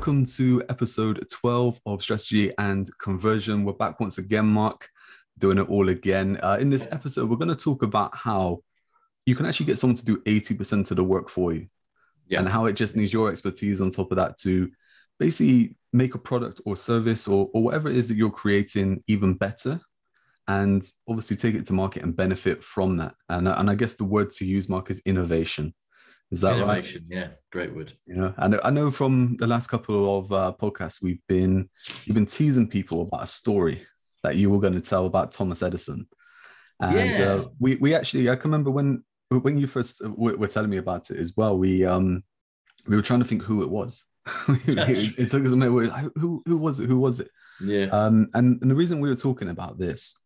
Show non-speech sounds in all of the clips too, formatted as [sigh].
welcome to episode 12 of Strategy and Conversion. We're back once again, Mark, doing it all again. Uh, in this episode, we're going to talk about how you can actually get someone to do 80% of the work for you yeah. and how it just needs your expertise on top of that to basically make a product or service or, or whatever it is that you're creating even better and obviously take it to market and benefit from that. And, and I guess the word to use, Mark, is innovation. Is that right? Yeah, great word. Yeah, I know. I know from the last couple of uh, podcasts we've been you've been teasing people about a story that you were going to tell about Thomas Edison, and yeah. uh, we we actually I can remember when when you first were telling me about it as well. We um we were trying to think who it was. [laughs] [laughs] it, it, took us a minute. We like, who who was it? Who was it? Yeah. Um, and, and the reason we were talking about this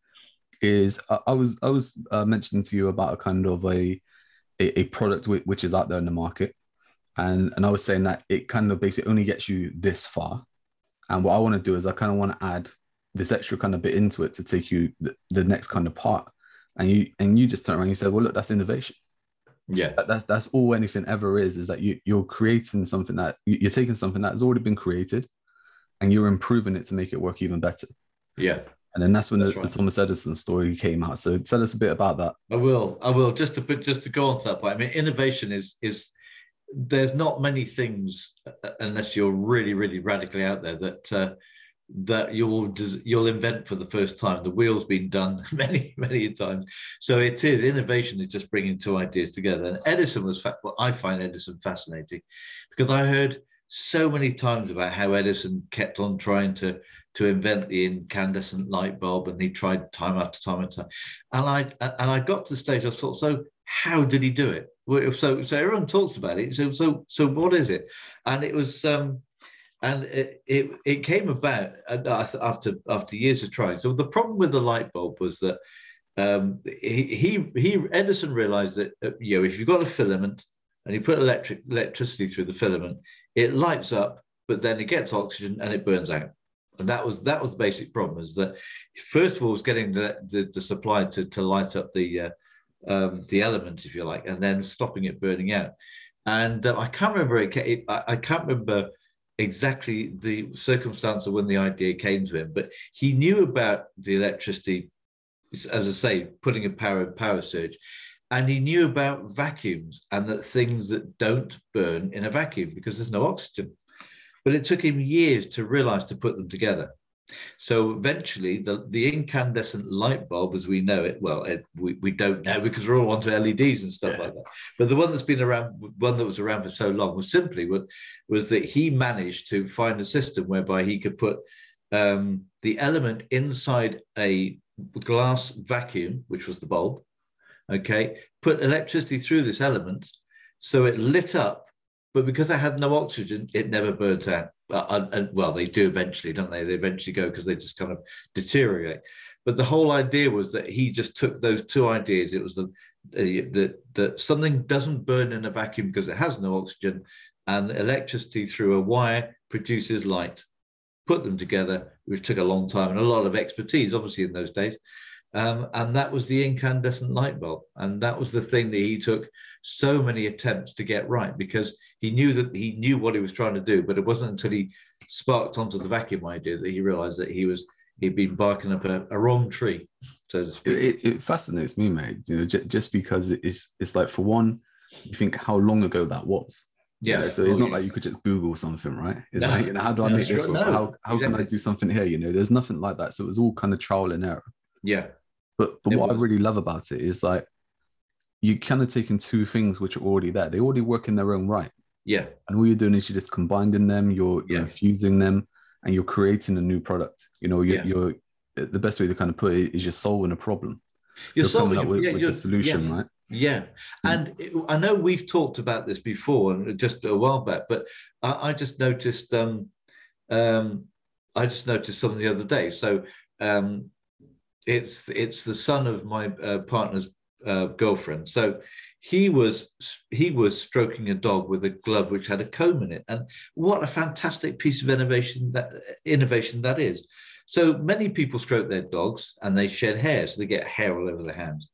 is I, I was I was uh, mentioning to you about a kind of a a, a product w- which is out there in the market, and and I was saying that it kind of basically only gets you this far, and what I want to do is I kind of want to add this extra kind of bit into it to take you the, the next kind of part, and you and you just turn around and you said, well, look, that's innovation. Yeah, that, that's that's all anything ever is is that you you're creating something that you're taking something that has already been created, and you're improving it to make it work even better. Yeah, and then that's when that's the, right. the, Thomas Edison story came out. So tell us a bit about that. I will. I will. Just to just to go on to that point. I mean, innovation is is there's not many things uh, unless you're really really radically out there that uh, that you'll you'll invent for the first time. The wheel's been done [laughs] many many times. So it is innovation is just bringing two ideas together. And Edison was fa- well, I find Edison fascinating because I heard so many times about how Edison kept on trying to to invent the incandescent light bulb, and he tried time after time and time. And I and I got to the stage I thought, so how did he do it? So so everyone talks about it. So so so what is it? And it was um, and it, it it came about after after years of trying. So the problem with the light bulb was that um, he, he he Edison realized that uh, you know if you've got a filament and you put electric electricity through the filament, it lights up, but then it gets oxygen and it burns out and that was that was the basic problem is that first of all was getting the the, the supply to, to light up the uh, um, the element if you like and then stopping it burning out. And uh, i can't remember it, it I, can't remember exactly the circumstance of when the idea came to him but he knew about the electricity as i say putting a power power surge and he knew about vacuums and that things that don't burn in a vacuum because there's no oxygen but it took him years to realize to put them together. So eventually, the, the incandescent light bulb, as we know it, well, it, we, we don't know because we're all onto LEDs and stuff like that. [laughs] But the one that's been around, one that was around for so long, was simply what was that he managed to find a system whereby he could put um, the element inside a glass vacuum, which was the bulb. Okay, put electricity through this element, so it lit up but because they had no oxygen, it never burnt out. Uh, and, well, they do eventually, don't they? They eventually go because they just kind of deteriorate. But the whole idea was that he just took those two ideas. It was the uh, that that something doesn't burn in a vacuum because it has no oxygen, and electricity through a wire produces light. Put them together, which took a long time and a lot of expertise, obviously in those days. Um, and that was the incandescent light bulb. And that was the thing that he took so many attempts to get right because he knew that he knew what he was trying to do. But it wasn't until he sparked onto the vacuum idea that he realized that he was he'd been barking up a, a wrong tree, so to speak. It, it, fascinates me, mate. You know, j- just because it's it's like for one, you think how long ago that was. Yeah. You know, so it's oh, not like you could just Google something, right? It's no. like, you know, how do I make this work? No, how how exactly. can I do something here? You know, there's nothing like that. So it was all kind of trial and error. Yeah. But but it what was. I really love about it is like you kind of taking two things which are already there. They already work in their own right. Yeah. And all you're doing is you're just combining them, you're, you're yeah. infusing them, and you're creating a new product. You know, you're, yeah. you're the best way to kind of put it is you're solving a problem. You're, you're solving up with, yeah, with the solution, right? Yeah, hmm. and it, I know we've talked about this before, and just a while back, but I, I just noticed. Um, um, I just noticed something the other day. So um, it's it's the son of my uh, partner's uh, girlfriend. So he was he was stroking a dog with a glove which had a comb in it, and what a fantastic piece of innovation that innovation that is. So many people stroke their dogs and they shed hair, so they get hair all over their hands.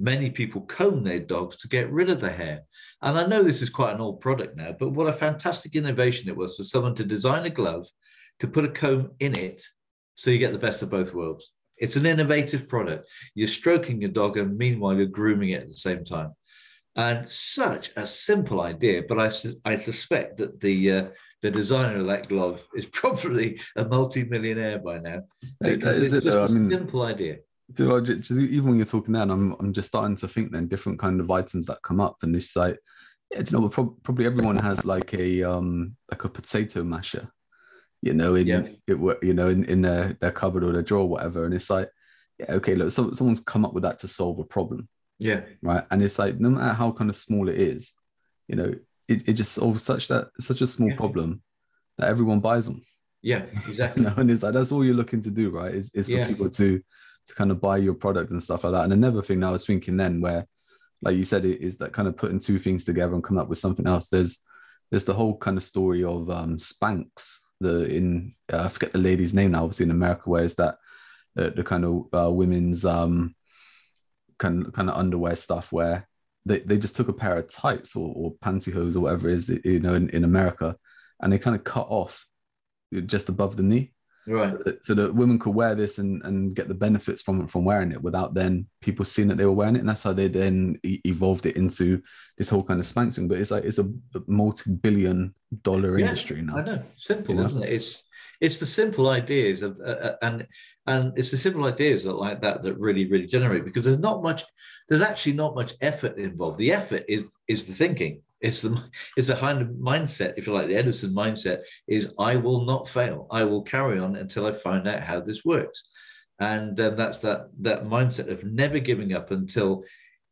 many people comb their dogs to get rid of the hair. And I know this is quite an old product now, but what a fantastic innovation it was for someone to design a glove, to put a comb in it, so you get the best of both worlds. It's an innovative product. You're stroking your dog, and meanwhile, you're grooming it at the same time. And such a simple idea, but I, I suspect that the uh, the designer of that glove is [laughs] probably a multi-millionaire by now. Because it's it, just a mean, simple idea. Do just, even when you're talking now, I'm I'm just starting to think then different kind of items that come up, and it's like, yeah, you know, probably everyone has like a um like a potato masher, you know, in yeah. it you know in, in their their cupboard or their drawer, or whatever, and it's like, yeah, okay, look, so, someone's come up with that to solve a problem, yeah, right, and it's like no matter how kind of small it is, you know, it, it just solves such that such a small yeah. problem that everyone buys them. Yeah, [laughs] exactly. you know, and it's like that's all you're looking to do, right? Is, is for yeah. people to to kind of buy your product and stuff like that. And another thing that I was thinking then, where like you said, it is that kind of putting two things together and coming up with something else. There's there's the whole kind of story of um, Spanx, the in uh, I forget the lady's name now, obviously in America, where is that the, the kind of uh, women's um, kind of, kind of underwear stuff where they, they just took a pair of tights or, or pantyhose or whatever it is, you know, in, in America, and they kind of cut off just above the knee right. So that, so that, women could wear this and, and get the benefits from from wearing it without then people seeing that they were wearing it. And that's how they then evolved it into this whole kind of spank thing but it's like it's a multi-billion dollar yeah, industry now. I know. Simple you know? isn't it? It's it's the simple ideas of uh, uh, and and it's the simple ideas that like that that really really generate because there's not much there's actually not much effort involved. The effort is is the thinking it's the it's the kind of mindset, if you like, the Edison mindset is I will not fail. I will carry on until I find out how this works, and um, that's that that mindset of never giving up until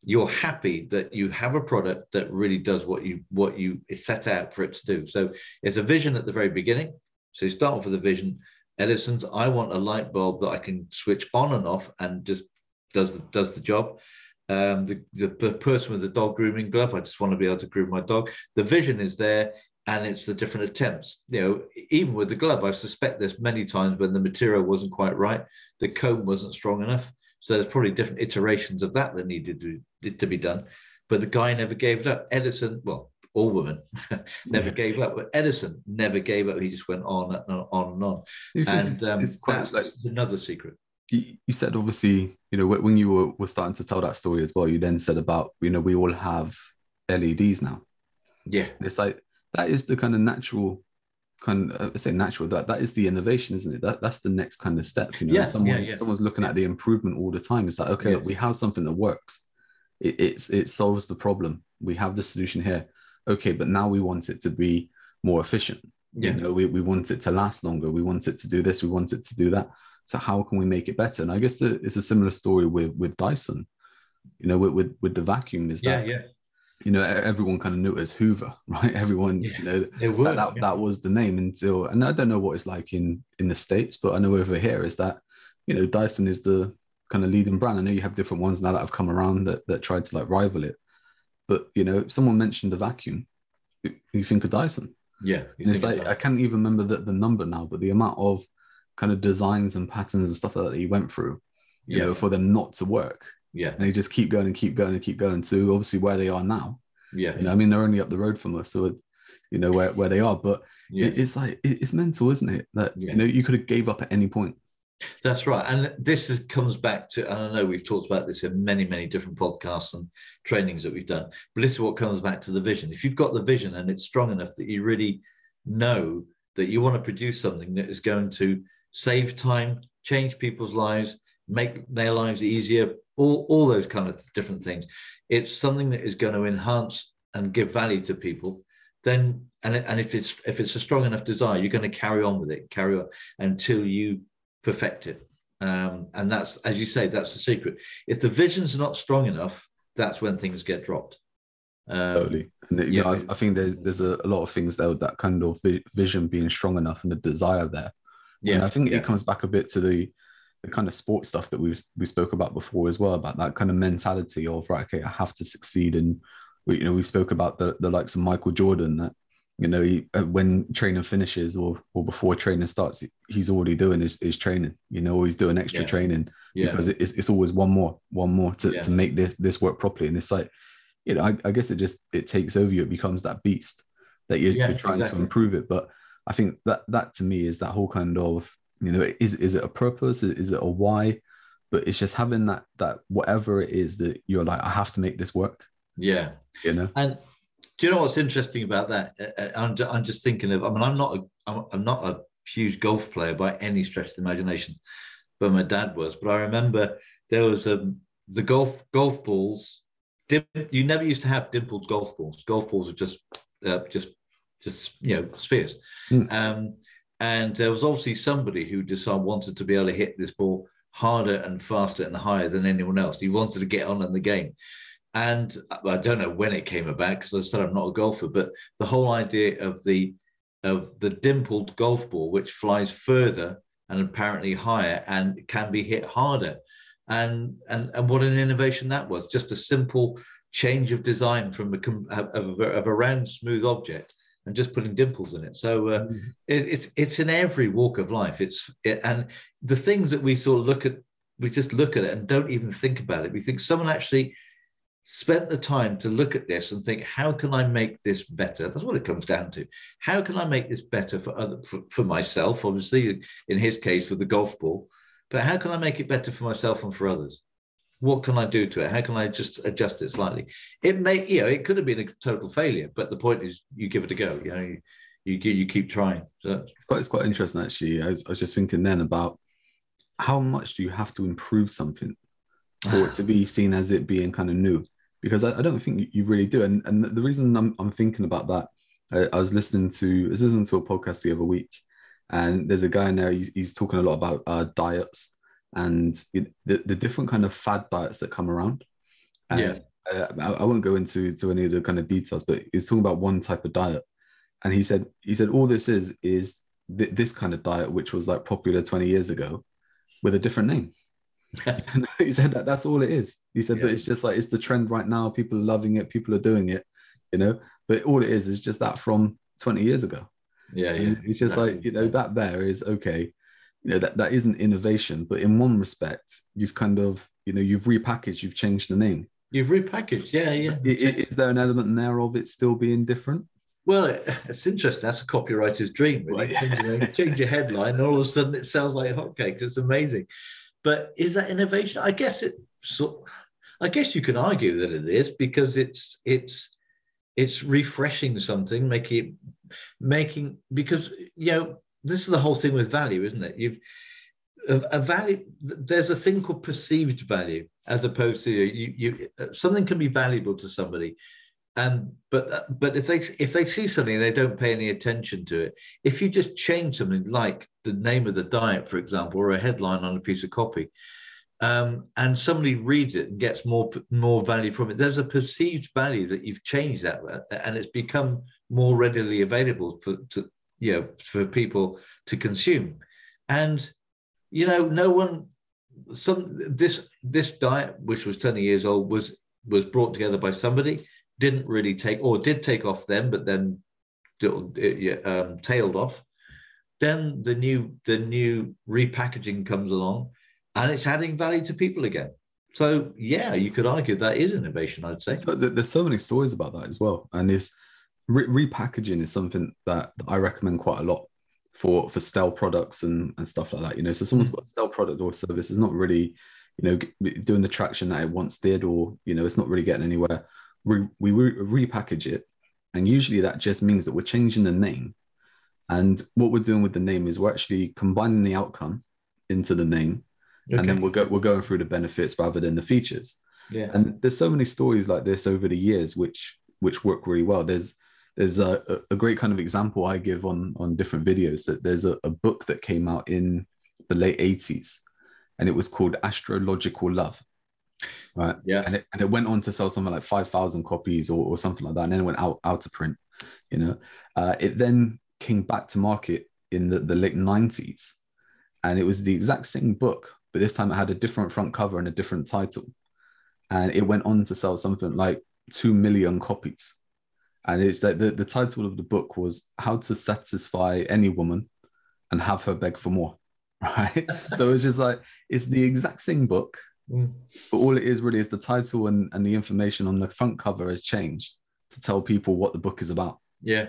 you're happy that you have a product that really does what you what you set out for it to do. So it's a vision at the very beginning. So you start off with a vision. Edison's, I want a light bulb that I can switch on and off and just does the, does the job um, the, the, person with the dog grooming glove. I just want to be able to groom my dog. The vision is there, and it's the different attempts. You know, even with the glove, I suspect there's many times when the material wasn't quite right, the comb wasn't strong enough. So there's probably different iterations of that that needed to, to be done. But the guy never gave it up. Edison, well, all women [laughs] never gave up, but Edison never gave up. He just went on and on and on. And um, it's that's like, another secret you, you said obviously you know when you were, were starting to tell that story as well you then said about you know we all have leds now. Yeah. It's like that is the kind of natural kind of I say natural that that is the innovation isn't it? That that's the next kind of step you know? Yeah, someone yeah, yeah. someone's looking at the improvement all the time. It's like okay look, we have something that works. It, it's it solves the problem. We have the solution here. Okay but now we want it to be more efficient. Yeah. you know we, we want it to last longer. We want it to do this. We want it to do that so how can we make it better? And I guess it's a similar story with with Dyson. You know, with with, with the vacuum is that yeah, yeah. You know, everyone kind of knew it as Hoover, [laughs] right? Everyone, yeah, you know, would, that, that, that was the name until, and I don't know what it's like in in the states, but I know over here is that, you know, Dyson is the kind of leading brand. I know you have different ones now that have come around that that tried to like rival it, but you know, someone mentioned the vacuum, you think of Dyson. Yeah, it's like I can't even remember the, the number now, but the amount of kind of designs and patterns and stuff like that he went through, you yeah. know, for them not to work. Yeah. And they just keep going and keep going and keep going to obviously where they are now. Yeah. You know, I mean, they're only up the road from us, so you know where, where they are. But yeah. it's like it's mental, isn't it? That yeah. you know you could have gave up at any point. That's right, and this is, comes back to, and I know we've talked about this in many, many different podcasts and trainings that we've done. But this is what comes back to the vision. If you've got the vision and it's strong enough that you really know that you want to produce something that is going to save time, change people's lives, make their lives easier, all, all those kind of different things. It's something that is going to enhance and give value to people. Then, and, and if it's if it's a strong enough desire, you're going to carry on with it, carry on until you perfect it. Um, and that's, as you say, that's the secret. If the vision's not strong enough, that's when things get dropped. Um, totally. And yeah, I, I, think there's there's a, a, lot of things there that kind of vision being strong enough and the desire there yeah, and I think yeah. it comes back a bit to the the kind of sports stuff that we we spoke about before as well about that kind of mentality of right, okay, I have to succeed, and we you know we spoke about the the likes of Michael Jordan that you know, he, uh, when training finishes or or before training starts, he's already doing his, his training. You know, he's doing extra Yeah. training Yeah. because it's, it's always one more, one more to, Yeah. to make this this work properly. And it's like, you know, I, I guess it just it takes over you. It becomes that beast that you're, you're trying exactly. to improve it. But I think that that to me is that whole kind of you know is is it a purpose? Is, is it a why? But it's just having that that whatever it is that you're like I have to make this work. yeah. You know. And do you know what's interesting about that? Uh, uh, I'm, I'm just thinking of. I mean, I'm not a I'm, I'm not a huge golf player by any stretch of the imagination, but my dad was. But I remember there was a the golf golf balls. Dim, you never used to have dimpled golf balls. Golf balls were just uh, just just you know spheres. Hmm. Um, and there was obviously somebody who decided wanted to be able to hit this ball harder and faster and higher than anyone else. He wanted to get on in the game. And I don't know when it came about because I said I'm not a golfer, but the whole idea of the of the dimpled golf ball, which flies further and apparently higher and can be hit harder, and and and what an innovation that was! Just a simple change of design from a of, a, of a round smooth object and just putting dimples in it. So uh, it, it's it's in every walk of life. It's it, and the things that we sort of look at, we just look at it and don't even think about it. We think someone actually spent the time to look at this and think, how can I make this better? That's what it comes down to. How can I make this better for other for, for myself? Obviously, in his case with the golf ball, but how can I make it better for myself and for others? What can I do to it? How can I just adjust it slightly? It may, you know, it could have been a total failure, but the point is, you give it a go. You know, you you, you keep trying. So It's quite, it's quite interesting actually. I was, I was just thinking then about how much do you have to improve something for it to be [sighs] seen as it being kind of new? Because I, I don't think you, really do. And, and the reason I'm, I'm thinking about that, I, I was listening to, I was listening to a podcast the other week, and there's a guy in there, he's, he's talking a lot about uh, diets and the, the different kind of fad diets that come around. And, Yeah. I, I won't go into to any of the kind of details, but he's talking about one type of diet. And he said he said all this is is th- this kind of diet which was like popular 20 years ago with a different name. [laughs] He said that that's all it is. He said but it's just like it's the trend right now. People are loving it. People are doing it you know? But all it is is just that from 20 years ago. Yeah, yeah. And it's just like you know that there is okay you know that, that isn't innovation but in one respect you've kind of you know you've repackaged you've changed the name You've repackaged, yeah, yeah. I- i- is there an element in there of it still being different Well, it's interesting. That's a copywriter's dream, really. Right. You know, change your headline, and all of a sudden it sounds like hotcakes. It's amazing. But is that innovation? I guess it. So, I guess you can argue that it is because it's it's it's refreshing something, making it making because you know this is the whole thing with value, isn't it? You've a, a value. There's a thing called perceived value, as opposed to you. You uh, something can be valuable to somebody, and but uh, but if they if they see something and they don't pay any attention to it, if you just change something like the name of the diet, for example, or a headline on a piece of copy, um, and somebody reads it and gets more more value from it, there's a perceived value that you've changed that, uh, and it's become more readily available for to you know for people to consume, and you know no one some this this diet which was 20 years old was was brought together by somebody didn't really take or did take off then but then um, tailed off. Then the new the new repackaging comes along and it's adding value to people again. So yeah you could argue that is innovation i'd say. So th- there's so many stories about that as well, and this re- repackaging is something that, that I recommend quite a lot for for stale products and and stuff like that. You know, so someone's mm. got a stale product or service is not really, you know, doing the traction that it once did, or you know, it's not really getting anywhere. We we re- repackage it, and usually that just means that we're changing the name, and what we're doing with the name is we're actually combining the outcome into the name, and then we're go, we're going through the benefits rather than the features. Yeah. And there's so many stories like this over the years which which work really well. There's there's a, a- great kind of example i give on on different videos that there's a, a book that came out in the late 80s and it was called astrological love right? Yeah. And it, and it went on to sell something like 5000 copies or, or something like that and then it went out out of print you know? Uh, it then came back to market in the, the late 90s and it was the exact same book but this time it had a different front cover and a different title. And it went on to sell something like 2 million copies and it's that the, the title of the book was how to satisfy any woman and have her beg for more [laughs] right so it's just like it's the exact same book Mm. but all it is really is the title and, and the information on the front cover has changed to tell people what the book is about Yeah.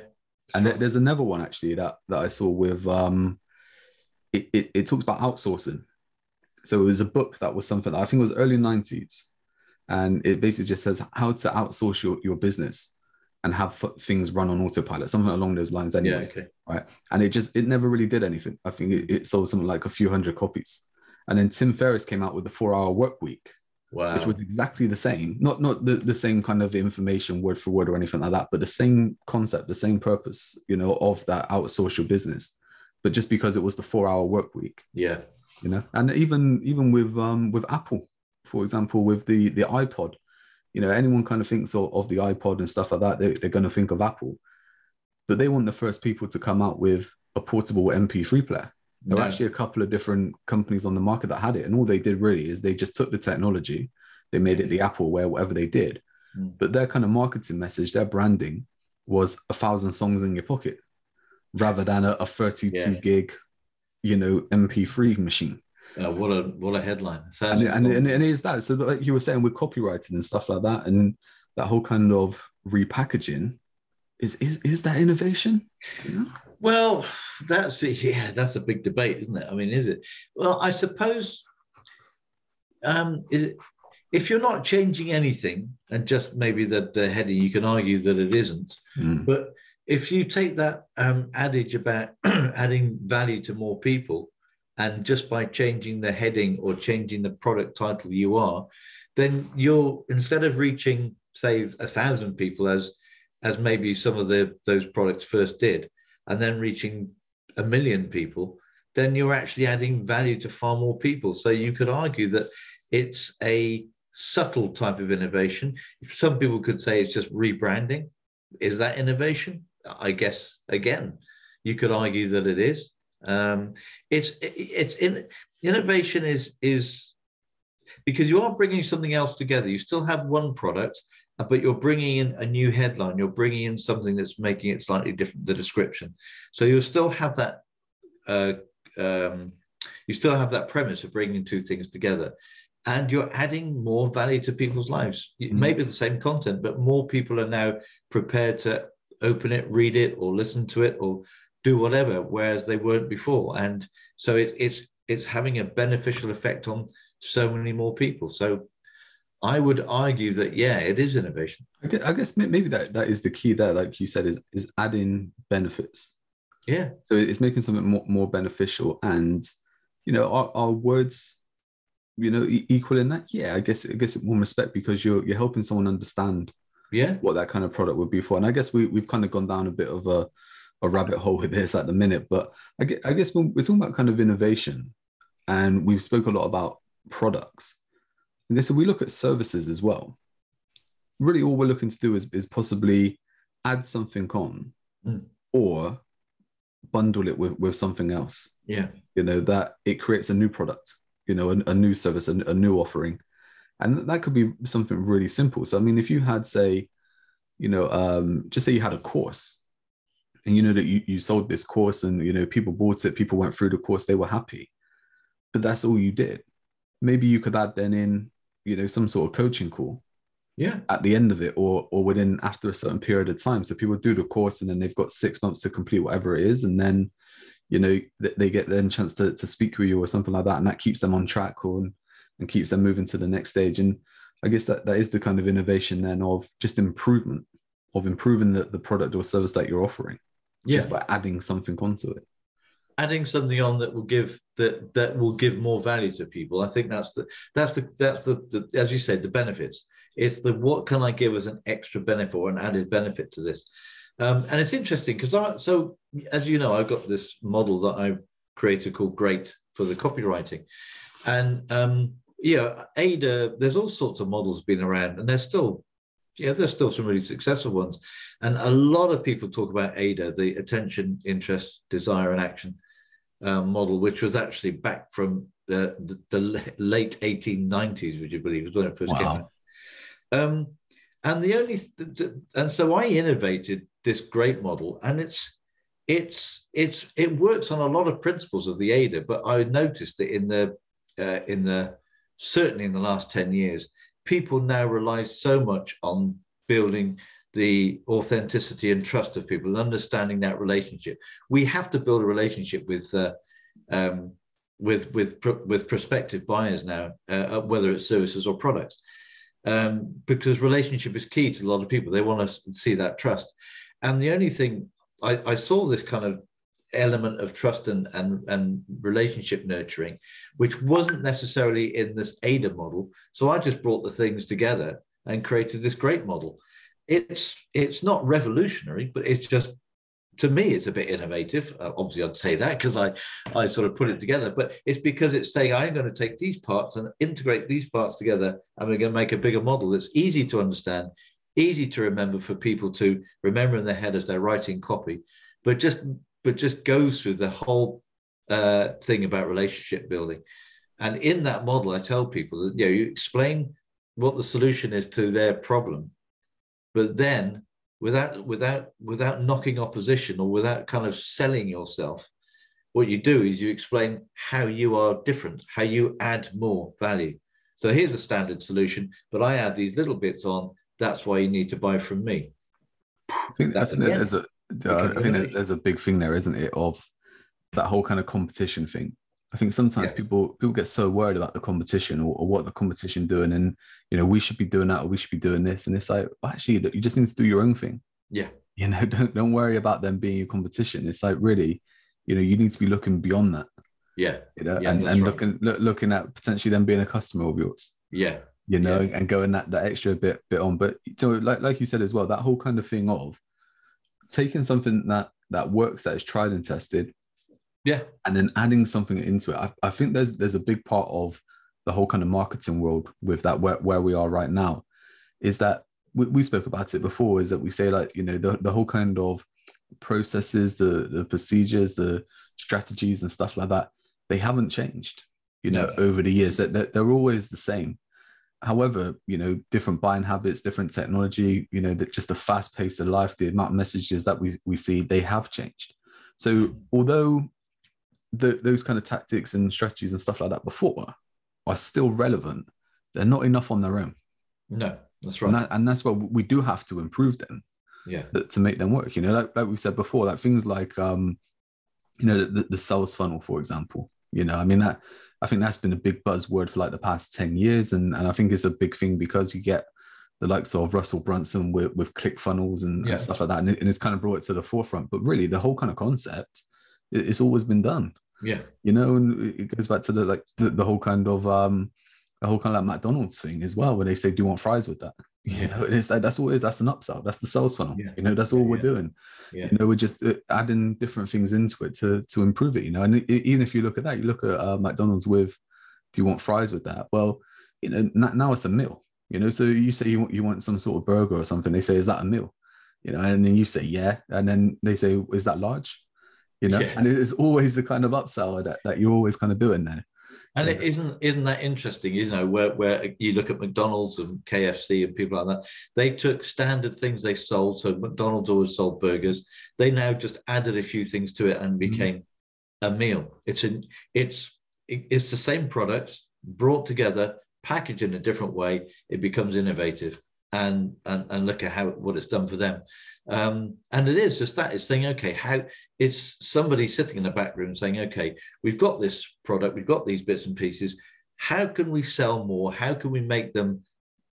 and there- there's another one actually that that I saw with um it, it, it talks about outsourcing. So it was a book that was something I think was early 90s. And it basically just says how to outsource your, your business and have f- things run on autopilot, something along those lines Yeah. anyway. Okay. Right. And it just it never really did anything. I think it, it sold something like a few hundred copies. And then Tim Ferriss came out with the four hour work week Wow. which was exactly the same not not the, the same kind of information word for word or anything like that but the same concept the same purpose you know of that outsource your business but just because it was the four hour work week yeah. you know and even even with um with apple for example with the the ipod you know anyone kind of thinks of, of the ipod and stuff like that they, they're going to think of apple but they weren't the first people to come out with a portable mp3 player there were No. actually a couple of different companies on the market that had it, and all they did really is they just took the technology, they made it the Apple where whatever they did, Mm. but their kind of marketing message, their branding was a thousand songs in your pocket, rather than a, a 32 Yeah. gig, you know, MP3 machine. Uh, what a what a headline. And, and, and, and it is that. So like you were saying with copywriting and stuff like that, and that whole kind of repackaging, is is is that innovation? Know? Well, that's [laughs] yeah, that's a big debate, isn't it? I mean, is it? Well, I suppose um, is it, if you're not changing anything, and just maybe the, the heading, you can argue that it isn't. Mm. But if you take that um, adage about [clears throat] adding value to more people, and just by changing the heading or changing the product title you are, then you're instead of reaching say a thousand people as as maybe some of the those products first did, and then reaching a million people, then you're actually adding value to far more people. So you could argue that it's a subtle type of innovation. Some people could say it's just rebranding. Is that innovation? I guess again, you could argue that it is. Um, it's it's in innovation is is because you are bringing something else together. You still have one product, uh, but you're bringing in a new headline. You're bringing in something that's making it slightly different. The description, so you'll still have that. Uh, um, you still have that premise of bringing two things together, and you're adding more value to people's lives. It Mm. may be the same content, but more people are now prepared to open it, read it, or listen to it, or do whatever, whereas they weren't before. And so it's it's it's having a beneficial effect on so many more people. So I would argue that yeah, it is innovation. I guess, I guess maybe that that is the key there, like you said, is is adding benefits. Yeah, So it's making something more, more beneficial, and you know, our, our words, you know, equal in that. Yeah, I guess I guess it more respect because you're you're helping someone understand yeah, what that kind of product would be for. And I guess we we've kind of gone down a bit of a a rabbit hole with this at the minute, but I guess, I guess we're talking about kind of innovation, and we've spoke a lot about products. And if we look at services as well, really all we're looking to do is is possibly add something on, Mm. or bundle it with with something else. yeah, You know that it creates a new product, you know, a, a new service, a, a new offering, and that could be something really simple. So I mean, if you had say, you know, um, just say you had a course, and you know that you, you sold this course, and you know people bought it, people went through the course, they were happy, but that's all you did. Maybe you could add then in, you know, some sort of coaching call yeah, at the end of it or or within after a certain period of time. So people do the course and then they've got six months to complete whatever it is. And then you know th- they get then chance to, to speak with you or something like that. And that keeps them on track or and keeps them moving to the next stage. And i guess that that is the kind of innovation then of just improvement of improving the, the product or service that you're offering yeah. just by adding something onto it Adding something on that will give that that will give more value to people. I think that's the that's the that's the, the as you said the benefits. It's the what can I give as an extra benefit or an added benefit to this. Um, and it's interesting because I so as you know I've got this model that I've created called Great for the copywriting, and um, yeah, AIDA. There's all sorts of models been around, and there's still yeah, there's still some really successful ones. And a lot of people talk about AIDA, the attention, interest, desire, and action uh, model, which was actually back from the, the, the late 1890s, would you believe, was when it first came Wow. out. Um, And the only th- and so I innovated this great model, and it's it's it's it works on a lot of principles of the AIDA. But I noticed that in the uh, in the certainly in the last ten years, people now rely so much on building the authenticity and trust of people and understanding that relationship. We have to build a relationship with uh, um, with with with prospective buyers now, uh, uh, whether it's services or products, um, because relationship is key to a lot of people. They want to see that trust, and the only thing I, I saw this kind of element of trust and, and and relationship nurturing, which wasn't necessarily in this AIDA model. So I just brought the things together and created this great model. It's it's not revolutionary, but it's just to me, it's a bit innovative. Uh, obviously, I'd say that because I, I sort of put it together, but it's because it's saying I'm going to take these parts and integrate these parts together, and we're going to make a bigger model that's easy to understand, easy to remember for people to remember in their head as they're writing copy, but just but just goes through the whole uh, thing about relationship building. And in that model, I tell people that you know you explain what the solution is to their problem, but then without without without knocking opposition or without kind of selling yourself what you do is you explain how you are different how you add more value. So here's a standard solution but i add these little bits on. That's why you need to buy from me. I think, I think uh, I think there's a big thing there, isn't it, of that whole kind of competition thing. I think sometimes yeah. people people get so worried about the competition or, or, what the competition doing, and you know we should be doing that or we should be doing this, and it's like well, actually you just need to do your own thing. Yeah, you know, [laughs] don't don't worry about them being your competition. It's like really, you know, you need to be looking beyond that. Yeah, you know, yeah, and, and right. looking look, looking at potentially them being a customer of yours. Yeah, you know, yeah. and going that that extra bit bit on. But so like like you said as well, that whole kind of thing of taking something that that works that is tried and tested. Yeah. And then adding something into it. I, I think there's there's a big part of the whole kind of marketing world with that where, where we are right now is that we, we spoke about it before is that we say like you know the, the whole kind of processes the the procedures the strategies and stuff like that they haven't changed you know yeah. over the years. That they're, they're always the same however you know different buying habits different technology you know that just the fast pace of life the amount of messages that we, we see they have changed. So although the, those kind of tactics and strategies and stuff like that before are still relevant they're not enough on their own. No that's right. and, that, and that's why we do have to improve them yeah. to make them work. You know like, like we said before like things like um you know the, the sales funnel for example. You know i mean that I think that's been a big buzzword for like the past 10 years. And, and I think it's a big thing because you get the likes of Russell Brunson with, with ClickFunnels and, yeah. and stuff like that. And, it, and, it's kind of brought it to the forefront. But really, the whole kind of concept, it, it's always been done. Yeah. You know, and it goes back to the like the, the whole kind of um the whole kind of like McDonald's thing as well, where they say, "Do you want fries with that?" [laughs] You know, it's that, that's all it is. That's an upsell. That's the sales funnel. Yeah. You know, that's all yeah, we're yeah. doing. You know, we're just uh, adding different things into it to to improve it. You know, and it, even if you look at that, you look at uh, McDonald's with, "Do you want fries with that?" Well, you know, now it's a meal. You know, so you say you want you want some sort of burger or something. They say, "Is that a meal?" You know, and then you say, "Yeah," and then they say, "Is that large?" You know, and it's always the kind of upsell that that you're always kind of doing there. And it isn't isn't that interesting, you know, where, where you look at McDonald's and KFC and people like that, they took standard things they sold. So McDonald's always sold burgers. They now just added a few things to it and mm-hmm. became mm-hmm. a meal. It's a it's it's the same products brought together, packaged in a different way. It becomes innovative. And and and look at how what it's done for them. Um, and it is just that it's saying, okay, how it's somebody sitting in the back room saying, okay, we've got this product, we've got these bits and pieces. How can we sell more? How can we make them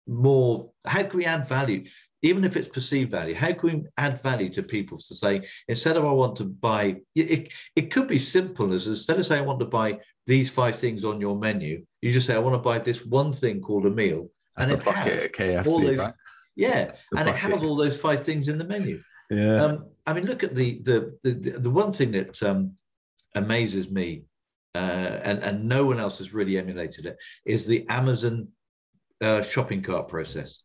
more? How can we add value? Even if it's perceived value, how can we add value to people to say, instead of I want to buy, it, it could be simple as instead of saying I want to buy these five things on your menu, you just say, I want to buy this one thing called a meal. And the bucket at KFC, those, right? Yeah, the and bucket. it has all those five things in the menu. Yeah. Um, I mean, look at the the the, the one thing that um, amazes me, uh, and and no one else has really emulated it, is the Amazon uh, shopping cart process.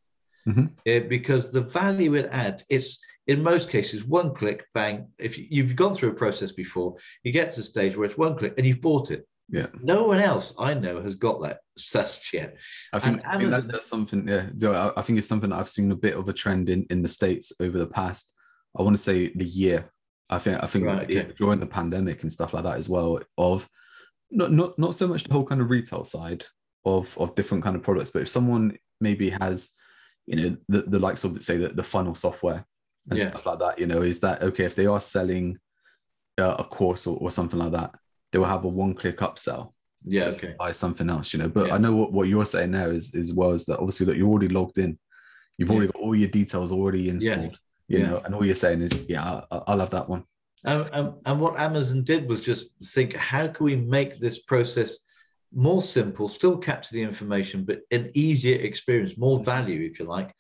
Mm-hmm. It, because the value it adds, it's in most cases one click, bang. If you've gone through a process before, you get to the stage where it's one click and you've bought it. Yeah. No one else I know has got that just yet. I think, I think that, that's something. Yeah, yeah, I think it's something that I've seen a bit of a trend in in the states over the past. I want to say the year. I think I think Right, okay. during the pandemic and stuff like that as well. Of not not not so much the whole kind of retail side of of different kind of products, but if someone maybe has, you know, the the likes of say the, the funnel software and Yeah. stuff like that, you know, is that okay if they are selling uh, a course or, or something like that, they will have a one click upsell Yeah, okay. buy something else, you know. But Yeah. I know what, what you're saying there is is as well is that obviously that you're already logged in, you've already got all your details already installed, you Yeah. know, and all you're saying is, yeah, I, I'll have that one. And, and, and what Amazon did was just think, how can we make this process more simple, still capture the information, but an easier experience, more value, if you like,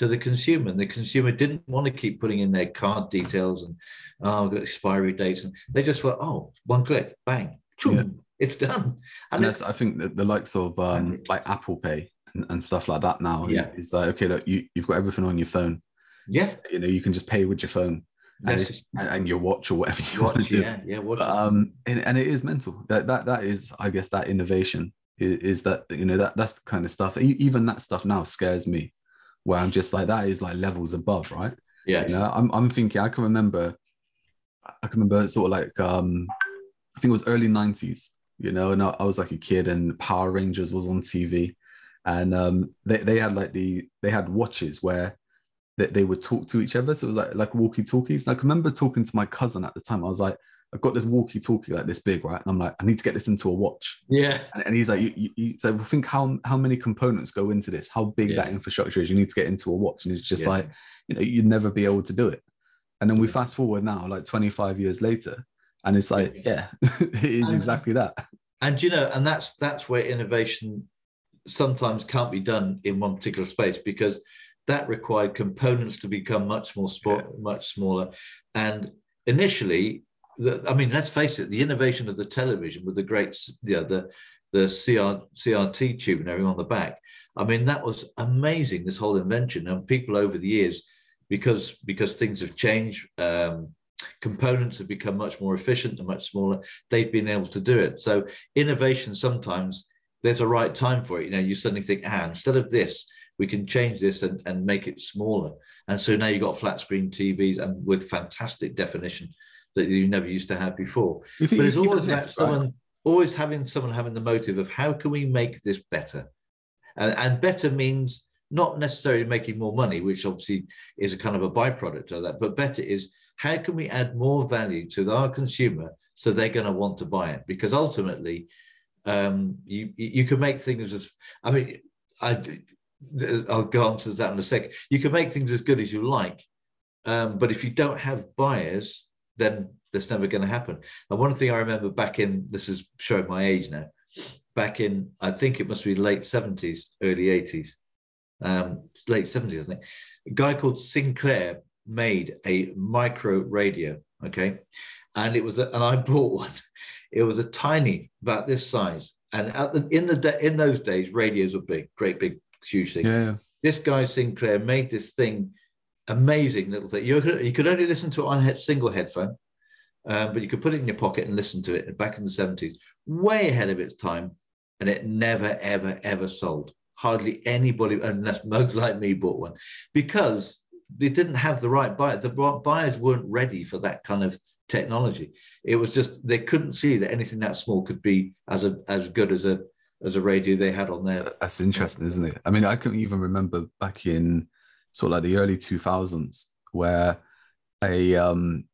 to the consumer. And the consumer didn't want to keep putting in their card details and oh, I've got expiry dates. And they just went, oh, one click, bang, choom, Yeah. it's done. And And that's it's, I think that the likes of um like Apple Pay and, and stuff like that now Yeah. is like okay, look, you you've got everything on your phone. yeah, You know, you can just pay with your phone and, and, your watch or whatever you want to do. yeah, yeah, watch. But, um, and, and it is mental. That that that is, I guess, that innovation is, is that you know that that's the kind of stuff. Even that stuff now scares me, where I'm just like that is like levels above, right? yeah, You know, I'm I'm thinking I can remember, I can remember sort of like um, I think it was early '90s. You know, and I, I was like a kid, and Power Rangers was on TV, and um, they they had like the they had watches where they, they would talk to each other. So it was like like walkie talkies. And I can remember talking to my cousin at the time. I was like, I've got this walkie talkie like this big, right? And I'm like, I need to get this into a watch. yeah, And, and he's like, you, you, you so think how how many components go into this? How big Yeah. that infrastructure is? You need to get into a watch, and it's just Yeah. like, you know, you'd never be able to do it. And then we fast forward now, like 25 years later, and it's like, yeah, [laughs] it is And- exactly that. and you know and that's that's where innovation sometimes can't be done in one particular space because that required components to become much more spo- much smaller and initially the, i mean let's face it the innovation of the television with the great the the CR, crt tube and everything on the back i mean that was amazing this whole invention and people over the years because because things have changed um, components have become much more efficient and much smaller they've been able to do it. So innovation sometimes there's a right time for it. You know, you suddenly think, ah, instead of this, we can change this and, and make it smaller. And so now you've got flat screen TVs and with fantastic definition that you never used to have before. But it's always about this, right? someone always having someone having the motive of how can we make this better? And, and better means not necessarily making more money, which obviously is a kind of a byproduct of that, but better is how can we add more value to our consumer so they're going to want to buy it? Because ultimately, um, you you can make things as I mean, I I'll go on to that in a second. You can make things as good as you like, um, but if you don't have buyers, then that's never going to happen. And one thing I remember back in this is showing my age now. Back in I think it must be late seventies, early eighties, um, late seventies, I think. A guy called Sinclair made a micro radio. Okay, and it was a, and I [laughs] bought one. It was a tiny, about this size. And at the, in the da- in those days, radios were big, great big, huge thing. Yeah, This guy Sinclair made this thing, amazing little thing. You could, you could only listen to it on a single headphone, um, but you could put it in your pocket and listen to it. Back in the seventies, way ahead of its time, and it never, ever, ever sold. Hardly anybody, unless mugs like me, bought one because they didn't have the right buyer. The buyers weren't ready for that kind of technology. It was just they couldn't see that anything that small could be as a as good as a as a radio they had on there. that's interesting, isn't it? I mean, I can't even remember back in sort of like the early 2000s where a um,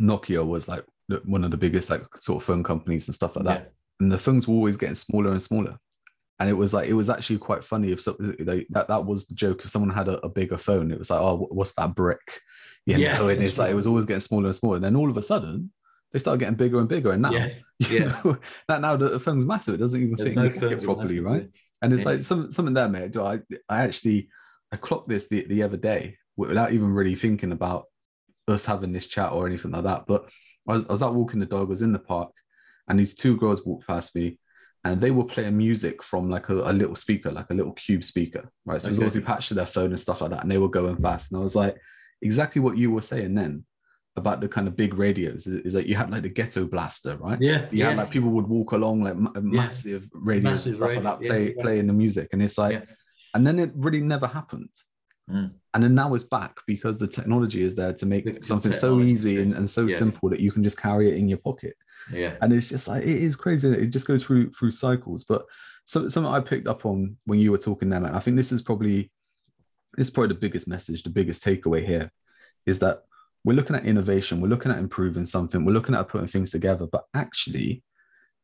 Nokia was like one of the biggest like sort of phone companies and stuff like that. and the phones were always getting smaller and smaller. And it was like it was actually quite funny if so, they, that that was the joke. If someone had a, a bigger phone, it was like, oh, what's that brick? You Yeah, know, [laughs] and it's like it was always getting smaller and smaller. And then all of a sudden, they started getting bigger and bigger. And now, Yeah, [laughs] you yeah. know, that now the phone's massive. It doesn't even There's fit no in your pocket properly, massive, right? And it's Yeah. like some, something there, mate. I I actually I clocked this the, the other day without even really thinking about us having this chat or anything like that. But I was, I was out walking the dog, I was in the park, and these two girls walked past me and they were playing music from like a, a little speaker, like a little cube speaker, right? So it was Okay. obviously patched to their phone and stuff like that. And they were going fast. And I was like, exactly what you were saying then about the kind of big radios is, is that you had like the ghetto blaster, right? Yeah, You yeah. had like people would walk along like ma- massive radios Massive and stuff radio, like that, play yeah. playing the music, and it's like, Yeah. And then it really never happened. Mm. And then now it's back because the technology is there to make The- the something so easy and, and so yeah. simple that you can just carry it in your pocket. yeah, And it's just like it is crazy. It just goes through through cycles. But so, something I picked up on when you were talking there, man, I think this is probably this is probably the biggest message, the biggest takeaway here is that we're looking at innovation, we're looking at improving something, we're looking at putting things together, but actually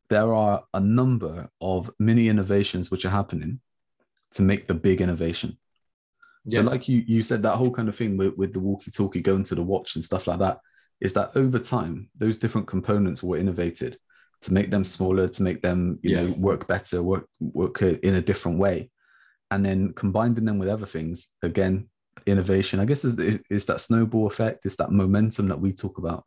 there are a number of mini innovations which are happening to make the big innovation. So, like you you said, that whole kind of thing with, with the walkie-talkie going to the watch and stuff like that, is that over time, those different components were innovated to make them smaller, to make them, you know, work better, work work in a different way. And then combining them with other things, again, innovation, I guess is, is, is that snowball effect, is that momentum that we talk about,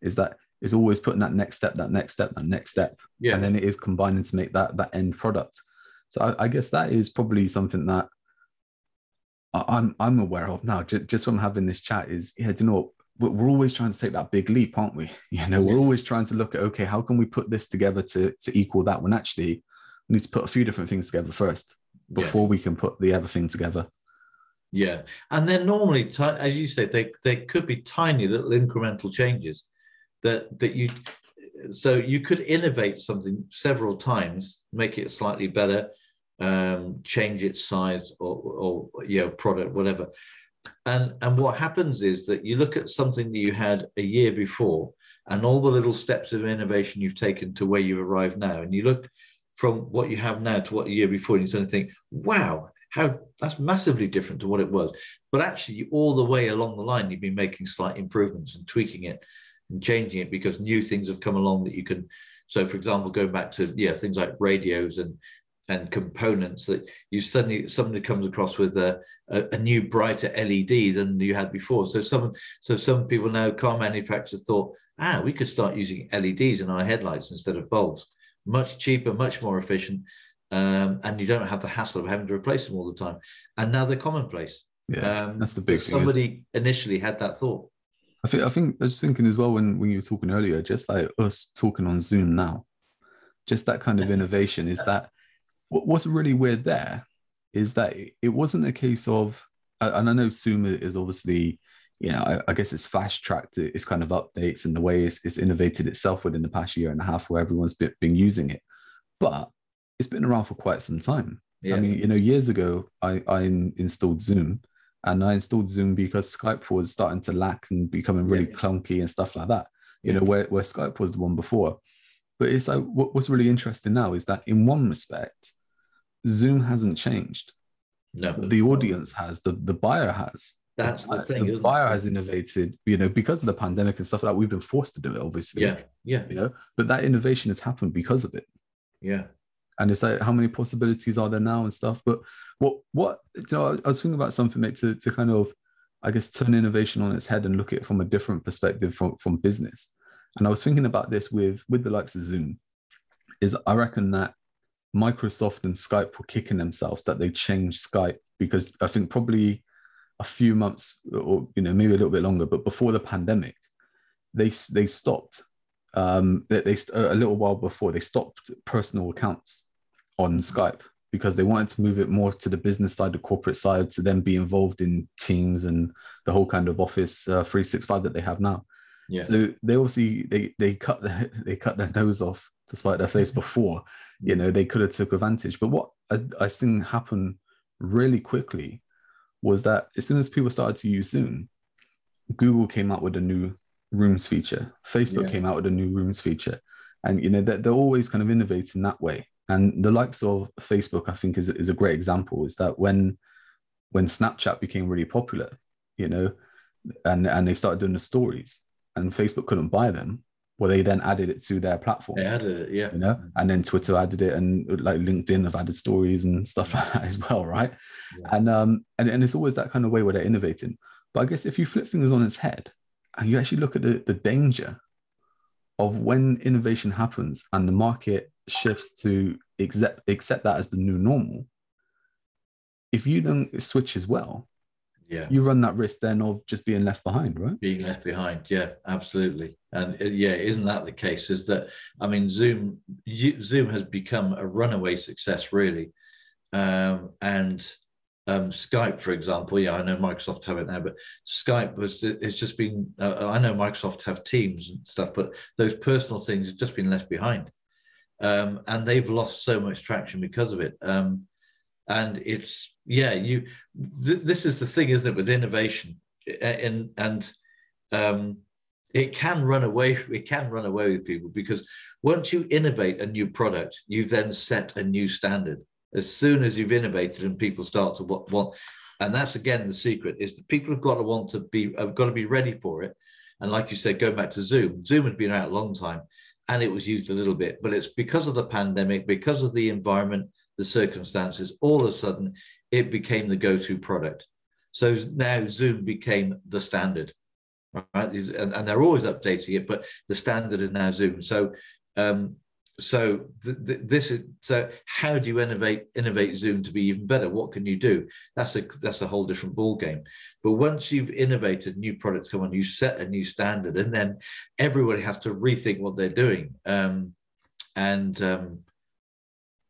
is that is always putting that next step, that next step, that next step yeah. and then it is combining to make that that end product. So I, I guess that is probably something that I'm I'm aware of now. Just, just from having this chat is yeah, do you know what? We're, always trying to take that big leap, aren't we? [laughs] You know, we're Yes. always trying to look at okay, how can we put this together to to equal that? When actually we need to put a few different things together first Yeah. before we can put the other thing together. Yeah, and they're normally, ti- as you say, they they could be tiny little incremental changes that that you. So you could innovate something several times, make it slightly better, um, change its size or or you know product whatever, and and what happens is that you look at something that you had a year before, and all the little steps of innovation you've taken to where you arrive now, and you look from what you have now to what a year before, and you suddenly think, wow, how that's massively different to what it was. But actually, all the way along the line, you've been making slight improvements and tweaking it and changing it because new things have come along that you can. So, for example, going back to yeah things like radios and and components that you suddenly somebody comes across with a, a, a new brighter LED than you had before. So some so some people now car manufacturers thought ah we could start using LEDs in our headlights instead of bulbs. Much cheaper, much more efficient, um, and you don't have the hassle of having to replace them all the time. And now they're commonplace. Yeah, Um, that's the big but thing. Somebody initially had that thought. I think I think I was thinking as well when when you were talking earlier, just like us talking on Zoom now, just that kind of innovation is that what, what's really weird there is that it, wasn't a case of and I know Zoom is obviously you know I, I guess it's fast tracked its kind of updates and the way it's, it's innovated itself within the past year and a half where everyone's been, been using it, but it's been around for quite some time. Yeah. I mean, you know, years ago, I, I installed Zoom and I installed Zoom because Skype was starting to lack and becoming really Yeah. clunky and stuff like that, you Yeah. know, where, where Skype was the one before. But it's like, what, what's really interesting now is that in one respect, Zoom hasn't changed. no, The audience has, the, the buyer has. That's the thing, the buyer it? has innovated, you know, because of the pandemic and stuff like that. We've been forced to do it, obviously. Yeah, yeah, You know, but that innovation has happened because of it yeah, and it's like how many possibilities are there now and stuff? But what what you know i was thinking about something mate to, to kind of i guess turn innovation on its head and look at it from a different perspective from from business. And i was thinking about this with with the likes of zoom is i reckon that microsoft and skype were kicking themselves that they changed skype because i think probably a few months or you know maybe a little bit longer but before the pandemic they they stopped um they, they a little while before they stopped personal accounts on Skype because they wanted to move it more to the business side, the corporate side, to then be involved in Teams and the whole kind of Office uh, 365 that they have now. yeah, So they obviously they they cut the, [laughs] they cut their nose off to spite their face [laughs] before. You know they could have took advantage. But what I, I seen happen really quickly was that as soon as people started to use Zoom, Google came out with a new Rooms feature. Facebook Yeah. came out with a new Rooms feature, and you know they're, they're always kind of innovating that way. And the likes of Facebook, I think, is is a great example. Is that when when Snapchat became really popular, you know, and and they started doing the stories, and Facebook couldn't buy them. Well, they then added it to their platform they added it. Yeah, you know and then twitter added it and like linkedin have added stories and stuff [laughs] like that as well right Yeah. and um and, and it's always that kind of way where they're innovating but i guess if you flip things on its head and you actually look at the, the danger of when innovation happens and the market shifts to accept accept that as the new normal if you don't switch as well yeah, you run that risk then of just being left behind, right? being left behind. Yeah, absolutely. And uh, yeah, isn't that the case? Is that I mean, Zoom you, Zoom has become a runaway success, really, um, and um, Skype, for example. Yeah, I know Microsoft have it now, but Skype was it's just been. Uh, I know Microsoft have Teams and stuff, but those personal things have just been left behind, um, and they've lost so much traction because of it. Um, and it's yeah you th- this is the thing isn't it with innovation? And and um, it can run away it can run away with people because once you innovate a new product you then set a new standard. As soon as you've innovated and people start to want, want and that's again the secret is that people have got to want to be have got to be ready for it. And like you said going back to zoom zoom had been out a long time and it was used a little bit but it's because of the pandemic because of the environment the circumstances, all of a sudden it became the go-to product. So now Zoom became the standard, right? And, and they're always updating it, but the standard is now Zoom. So, um, so th- th- this is so. How do you innovate innovate Zoom to be even better? What can you do? That's a that's a whole different ball game. But once you've innovated, new products come on, you set a new standard, and then everybody has to rethink what they're doing. Um, and um,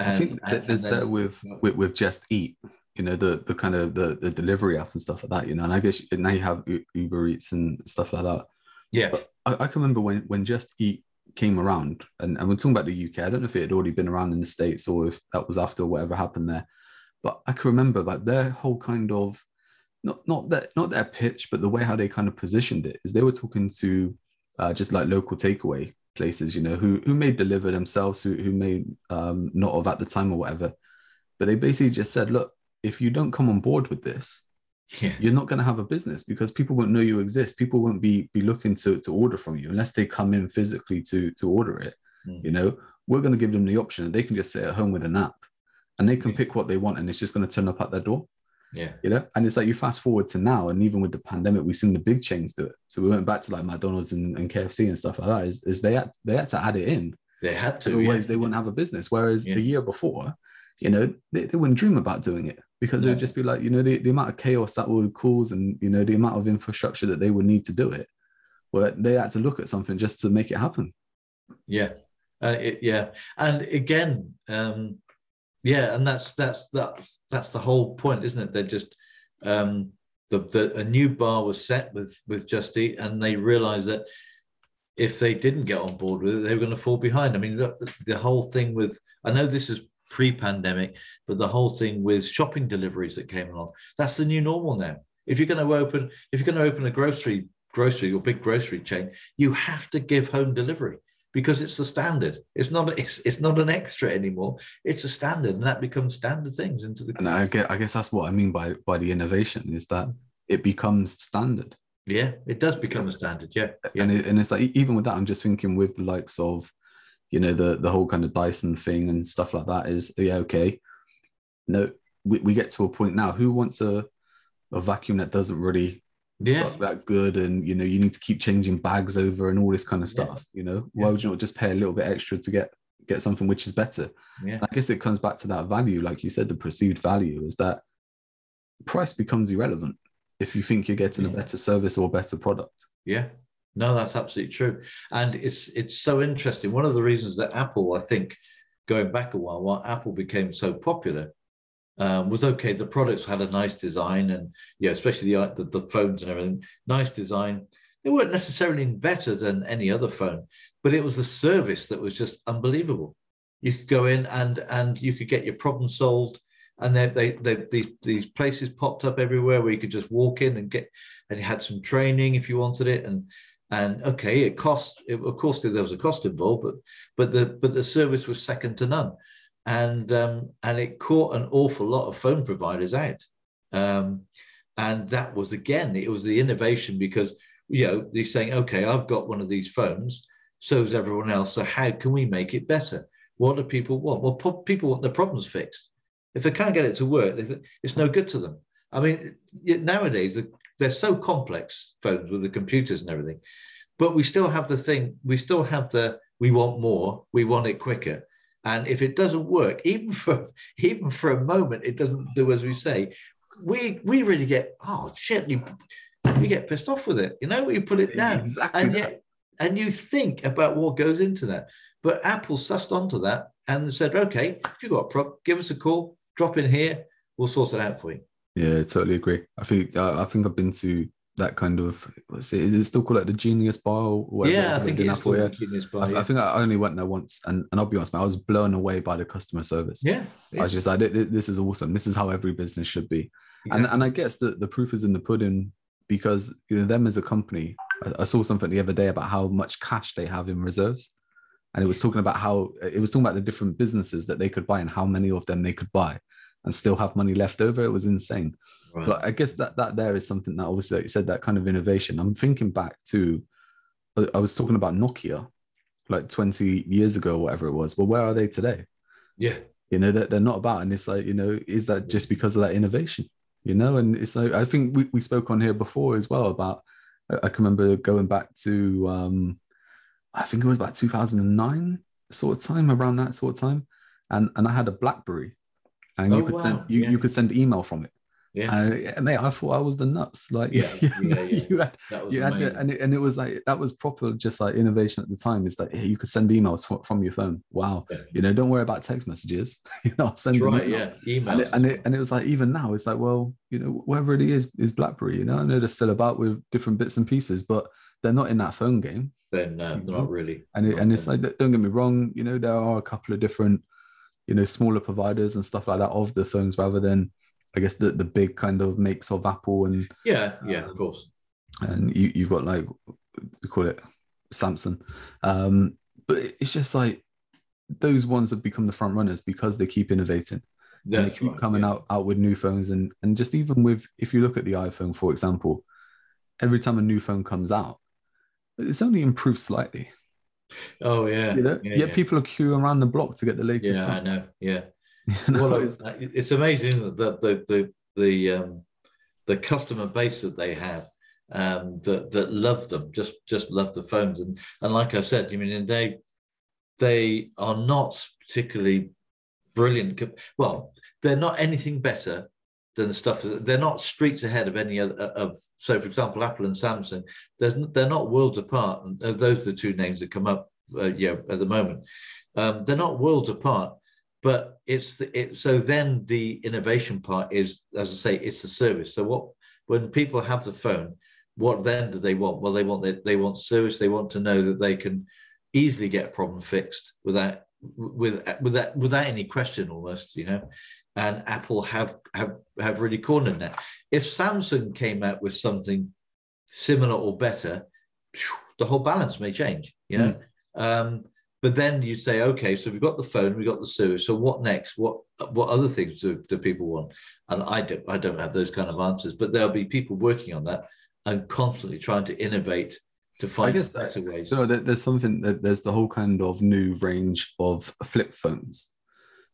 I think and, there's and then, that with, with with Just Eat, you know, the the kind of the the delivery app and stuff like that, you know. And I guess now you have Uber Eats and stuff like that. Yeah, I, I, can remember when when Just Eat came around, and, and we're talking about the UK. I don't know if it had already been around in the states or if that was after whatever happened there. But I can remember like their whole kind of not not that not their pitch, but the way how they kind of positioned it is they were talking to uh, just like local takeaway places, you know, who who may deliver themselves, who who may um, not have at the time or whatever. But they basically just said, look, if you don't come on board with this, yeah. you're not going to have a business because people won't know you exist. People won't be be looking to to order from you unless they come in physically to to order it. Mm. You know, we're going to give them the option, and they can just sit at home with an app, and they can pick what they want, and it's just going to turn up at their door. Yeah. You know, and it's like you fast forward to now, and even with the pandemic, we've seen the big chains do it. So we went back to like McDonald's and, and KFC and stuff like that. Is, is they had they had to add it in. They had to. Otherwise, yeah. they wouldn't have a business. Whereas yeah. the year before, you know, they, they wouldn't dream about doing it because no. it would just be like, you know, the, the amount of chaos that would cause and, you know, the amount of infrastructure that they would need to do it. Where they had to look at something just to make it happen. Yeah. Uh, it, yeah. And again, um, yeah and that's that's that's that's the whole point isn't it they're just um the, the a new bar was set with with just eat and they realized that if they didn't get on board with it they were going to fall behind i mean the, the whole thing with i know this is pre-pandemic but the whole thing with shopping deliveries that came along that's the new normal now if you're going to open if you're going to open a grocery grocery or big grocery chain you have to give home delivery because it's the standard. It's not it's, it's not an extra anymore. It's a standard, and that becomes standard things into the. And I guess, I guess that's what I mean by by the innovation is that it becomes standard. Yeah, it does become a standard. Yeah, yeah. And it, and it's like even with that, I'm just thinking with the likes of, you know, the the whole kind of Dyson thing and stuff like that is oh, yeah okay. No, we, we get to a point now. Who wants a a vacuum that doesn't really yeah. suck that good and you know you need to keep changing bags over and all this kind of stuff yeah. you know why would you not just pay a little bit extra to get get something which is better yeah. i guess it comes back to that value like you said the perceived value is that price becomes irrelevant if you think you're getting a better service or a better product yeah no that's absolutely true and it's it's so interesting one of the reasons that apple i think going back a while why apple became so popular um, was okay. The products had a nice design, and yeah, especially the, the, the phones and everything, nice design. They weren't necessarily better than any other phone, but it was the service that was just unbelievable. You could go in and and you could get your problem solved, and they, they, they these these places popped up everywhere where you could just walk in and get, and you had some training if you wanted it, and and okay, it cost. It, of course, there was a cost involved, but but the but the service was second to none and um, and it caught an awful lot of phone providers out. Um, and that was again, it was the innovation because you know they're saying, okay, I've got one of these phones, so has everyone else. So how can we make it better? What do people want? Well, po- people want their problems fixed. If they can't get it to work, it's no good to them. I mean, nowadays they're so complex phones with the computers and everything, but we still have the thing. We still have the we want more. We want it quicker. And if it doesn't work, even for [laughs] even for a moment, it doesn't do as we say. we we really get oh shit you you get pissed off with it you know you put it down Exactly and yet and you think about what goes into that but apple sussed onto that and said okay if you've got a problem give us a call drop in here we'll sort it out for you Yeah, totally agree. I think uh, I think I've been to that kind of what's it? Is it still called like the Genius Bar or whatever? yeah i think it is Apple, called yeah. the Genius Bar, I, I think I only went there once, and, and I'll be honest, man, I was blown away by the customer service. yeah, I was just like, "Th- th- this is awesome. This is how every business should be. And and I guess that the proof is in the pudding because you know them as a company. I, I saw something the other day about how much cash they have in reserves, and it was talking about how it was talking about the different businesses that they could buy and how many of them they could buy and still have money left over. It was insane. right. But I guess that that there is something that obviously, like you said, that kind of innovation. I'm thinking back to, I- was talking about Nokia, like 20 years ago, or whatever it was. Well, where are they today? yeah You know, that they're not about. And it's like, you know, is that just because of that innovation? You know, and it's like I think we, we spoke on here before as well about. I I can remember going back to, um, I think it was about 2009 sort of time, around that sort of time, and and I had a BlackBerry, and you Oh, could wow. send you, Yeah. you could send email from it. yeah And mate, I thought I was the nuts. Like, Yeah, [laughs] you, yeah, yeah. you had, you had and it, and it was like that was proper, just like innovation at the time. It's like hey, you could send emails from, your phone. Wow, Yeah. you know, don't worry about text messages. [laughs] you know, send right email. yeah emails And it, and it and it was like even now, it's like well, you know, wherever it is is BlackBerry. You know, I know they're still about with different bits and pieces, but they're not in that phone game. then uh, they're not really And it, and it's like don't get me wrong, you know, there are a couple of different, you know, smaller providers and stuff like that of the phones rather than I guess the the big kind of makes of Apple and yeah yeah of course and you, you've got like we call it Samsung. Um, but it's just like those ones have become the front runners because they keep innovating. and they keep right, coming yeah. out out with new phones and and just even with if you look at the iPhone, for example, every time a new phone comes out, it's only improved slightly. Oh yeah. You know, yeah, yeah. people are queuing around the block to get the latest yeah I know. Yeah. [laughs] You know, well, it's- it's, amazing isn't it, that the the the um, the customer base that they have um, that that love them, just just love the phones, and and like I said, you I mean, they they are not particularly brilliant. Well, they're not anything better than the stuff. They're not streets ahead of any other of. So, for example, Apple and Samsung, they're not worlds apart. And those are the two names that come up, uh, yeah, at the moment. Um, they're not worlds apart but it's the, it so then the innovation part is as i say it's the service so what when people have the phone what then do they want well they want they, they want service they want to know that they can easily get a problem fixed without with without without any question almost you know and apple have have have really cornered that if samsung came out with something similar or better the whole balance may change you know um but then you say, okay, so we've got the phone, we've got the service. So what next? What what other things do, do people want? And I don't I don't have those kind of answers, but there'll be people working on that and constantly trying to innovate to find guess better ways. you know, there's something that there's the whole kind of new range of flip phones.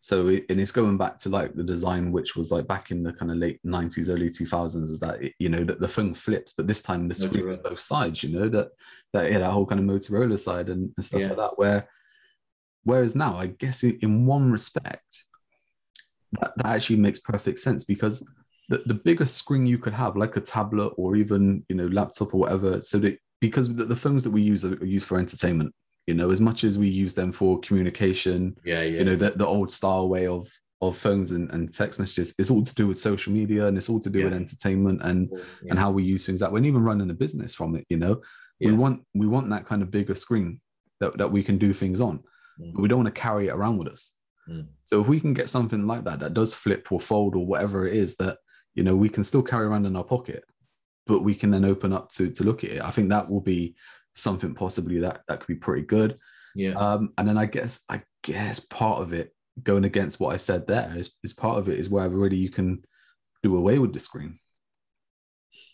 So it, and it's going back to like the design, which was like back in the kind of late '90s, early 2000s, is that it, you know that the phone flips, but this time the screen is both sides. You know that that yeah, that whole kind of Motorola side and, and stuff Yeah. like that. Where whereas now, I guess in, in one respect, that, that actually makes perfect sense because the, the bigger screen you could have, like a tablet or even you know laptop or whatever, so that because the, the phones that we use are, are used for entertainment. You know, as much as we use them for communication, yeah, yeah. you know, the, the old style way of of phones and, and text messages, it's all to do with social media and it's all to do with entertainment and yeah. and how we use things that we're even running a business from it. You know, we want we want that kind of bigger screen that, that we can do things on, Mm. but we don't want to carry it around with us. Mm. So if we can get something like that that does flip or fold or whatever it is that you know we can still carry around in our pocket, but we can then open up to to look at it. I think that will be something possibly that that could be pretty good. yeah. Um, and then I guess I guess part of it going against what I said there is, is part of it is where really you can do away with the screen.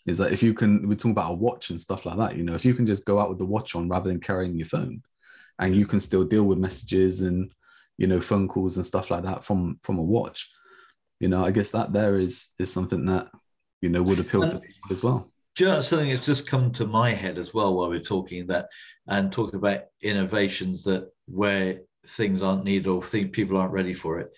Is that if you can we're talking about a watch and stuff like that, you know, if you can just go out with the watch on rather than carrying your phone and you can still deal with messages and you know phone calls and stuff like that from from a watch, you know, I guess that there is is something that you know would appeal to people as well. Do you know something that's just come to my head as well while we're talking that and talking about innovations that where things aren't needed or think people aren't ready for it.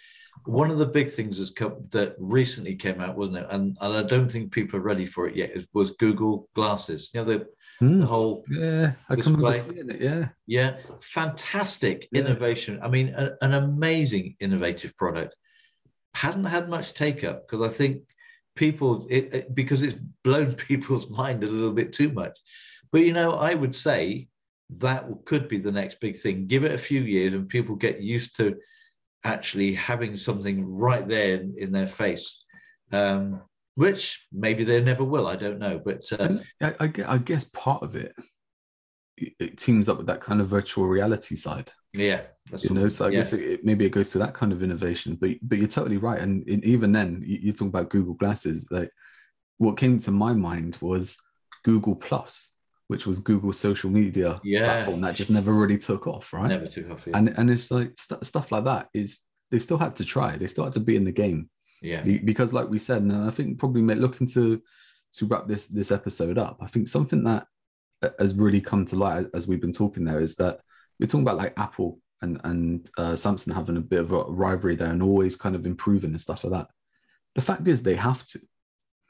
one of the big things has come, that recently came out, wasn't it? And, and I don't think people are ready for it yet. Was Google Glasses. You know the Hmm. the whole Yeah, I can remember seeing it. Yeah, yeah, fantastic Yeah. innovation. I mean, a- an amazing innovative product. Hasn't had much take up because I think people it, it- because it's blown [laughs] people's mind a little bit too much. But you know, I would say that could be the next big thing. Give it a few years and people get used to actually having something right there in, in their face. Um, which maybe they never will. I don't know, but uh, I, I, I guess part of it, it it teams up with that kind of virtual reality side. Yeah, that's you know so i yeah. guess it, it- maybe it goes to that kind of innovation but but you're totally right and in, even then you, you're talking about google glasses like what came to my mind was google plus which was google's social media Yeah. platform that just never really took off right never took off. Yeah. and and it's like st- stuff like that is they still had to try they still had to be in the game yeah, Be- because like we said and i think probably looking to to wrap this this episode up i think something that has really come to light as we've been talking there is that we're talking about like apple and and uh, samsung having a bit of a rivalry there and always kind of improving and stuff like that. The fact is they have to.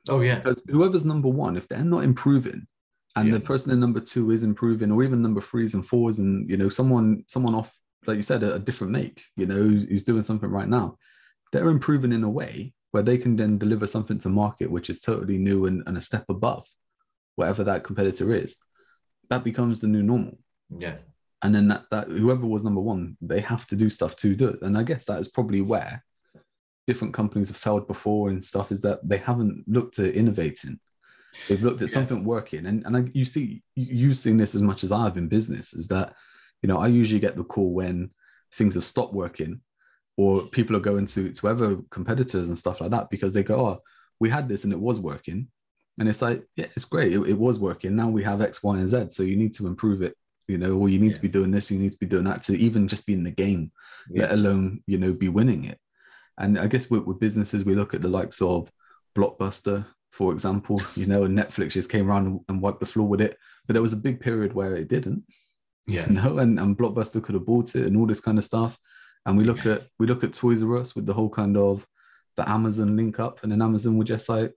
Oh yeah, because whoever's number one if they're not improving and Yeah. the person in number two is improving or even number threes and fours and you know someone someone off like you said a, a different make you know who's, who's doing something right now they're improving in a way where they can then deliver something to market which is totally new and, and a step above whatever that competitor is. That becomes the new normal. Yeah, and then that, that whoever was number one they have to do stuff to do it. And i guess that is probably where different companies have failed before and stuff is that they haven't looked at innovating. They've looked at Yeah. something working. And, and I, you see you- you've seen this as much as i have in business is that you know i usually get the call when things have stopped working or people are going to to other competitors and stuff like that because they go oh we had this and it was working. And it's like yeah it's great. It, it was working. Now we have x y and z. So you need to improve it you know or you need to be doing this you need to be doing that to even just be in the game yeah. let alone you know be winning it. And i guess with, with businesses we look at the likes of blockbuster for example you know and netflix just came around and, wiped the floor with it. But there was a big period where it didn't Yeah. you know and, and blockbuster could have bought it and all this kind of stuff. And we look at we look at toys r us with the whole kind of the amazon link up and then amazon would just like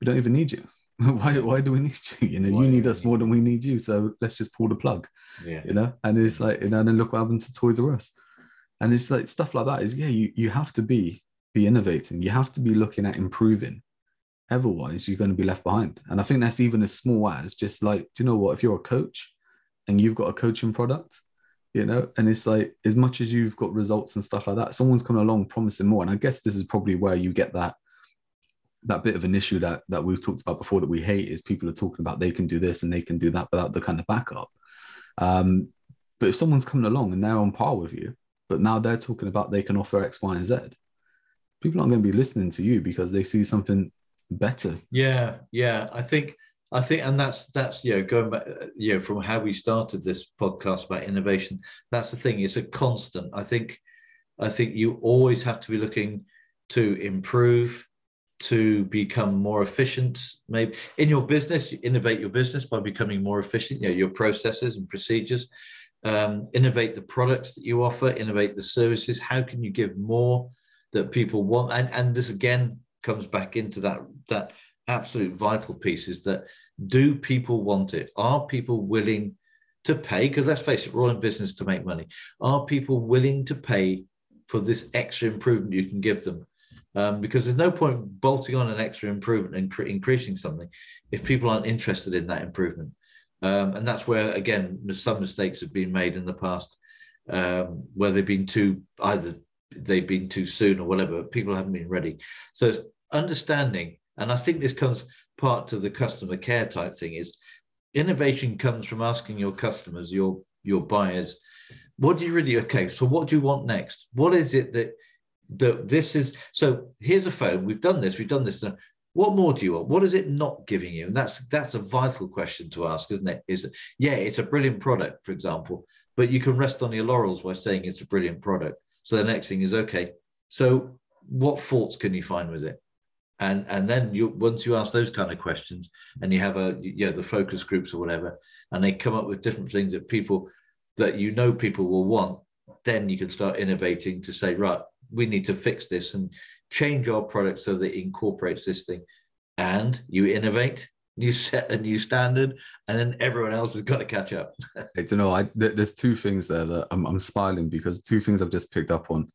we don't even need you [laughs] why, why do we need you? You know Why you need us need more than we need you so let's just pull the plug yeah. you know? And it's like you know and then look what happened to toys r us. And it's like stuff like that is yeah you, you have to be be innovating. You have to be looking at improving. Otherwise you're going to be left behind. And i think that's even as small as just like do you know what? If you're a coach and you've got a coaching product you know and it's like as much as you've got results and stuff like that someone's coming along promising more. And i guess this is probably where you get that that bit of an issue that that we've talked about before that we hate is people are talking about they can do this and they can do that without the kind of backup um, but if someone's coming along and they're on par with you, but now they're talking about they can offer X, Y, and Z, people aren't going to be listening to you because they see something better. Yeah, yeah. I think I think, and that's that's you know going back, you know, from how we started this podcast about innovation. That's the thing; it's a constant. I think, I think you always have to be looking to improve, to become more efficient. Maybe in your business, you innovate your business by becoming more efficient. You know, your processes and procedures. Um, innovate the products that you offer. Innovate the services. How can you give more that people want? And and this again comes back into that that absolute vital piece is that do people want it? Are people willing to pay? Because let's face it, we're all in business to make money. Are people willing to pay for this extra improvement you can give them? Um, because there's no point bolting on an extra improvement and cre- increasing something if people aren't interested in that improvement. Um, and that's where, again, some mistakes have been made in the past um, where they've been too, either they've been too soon or whatever, people haven't been ready. So understanding, and I think this comes part to the customer care type thing is innovation comes from asking your customers, your your buyers, what do you really okay? So what do you want next? What is it that that this is? So here's a phone. We've done this. We've done this. What more do you want? What is it not giving you? And that's that's a vital question to ask, isn't it? Is yeah, it's a brilliant product, for example, but you can rest on your laurels by saying it's a brilliant product. So the next thing is okay. So what faults can you find with it? and and then you once you ask those kind of questions and you have a you know the focus groups or whatever and they come up with different things that people that you know people will want then you can start innovating to say right we need to fix this and change our product so that it incorporates this thing. And you innovate, [laughs] you set a new standard, and then everyone else has got to catch up. [laughs] I don't know. I there's two things there that I'm, I'm smiling because two things I've just picked up on,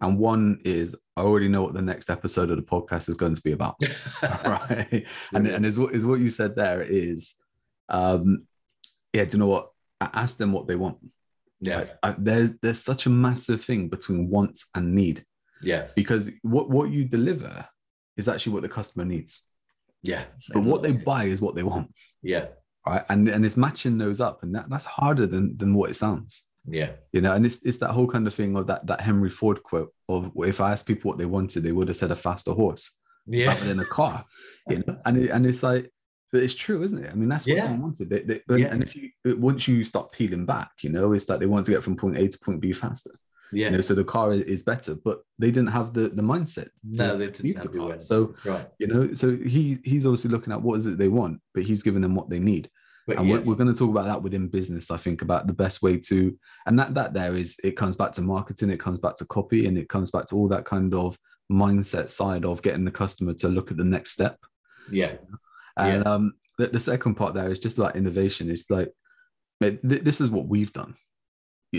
and one is I already know what the next episode of the podcast is going to be about, [laughs] right? and and is what is what you said there is, um, yeah. Do you know what? I ask them what they want. Yeah, I, I, there's there's such a massive thing between wants and need. Yeah, because what what you deliver is actually what the customer needs. Yeah. But what they buy is what they want. Yeah. Right. And and it's matching those up. And that, that's harder than than what it sounds. Yeah. You know, and it's it's that whole kind of thing of that that Henry Ford quote of if I asked people what they wanted, they would have said a faster horse. Yeah. Rather than a car. You know, and it, and it's like but it's true, isn't it? I mean, that's what Yeah. someone wanted. They, they, and, Yeah. and if you once you start peeling back, you know, it's like they want to get from point A to point B faster. Yeah. You know, so the car is, is better, but they didn't have the the mindset. to- no, they didn't the have the car. So right. you know so he he's obviously looking at what is it they want but he's giving them what they need But and yeah, we're, we're going to talk about that within business i think about the best way to and that that there is it comes back to marketing it comes back to copy and it comes back to all that kind of mindset side of getting the customer to look at the next step yeah. And um the, the second part there is just about innovation. It's like th- this is what we've done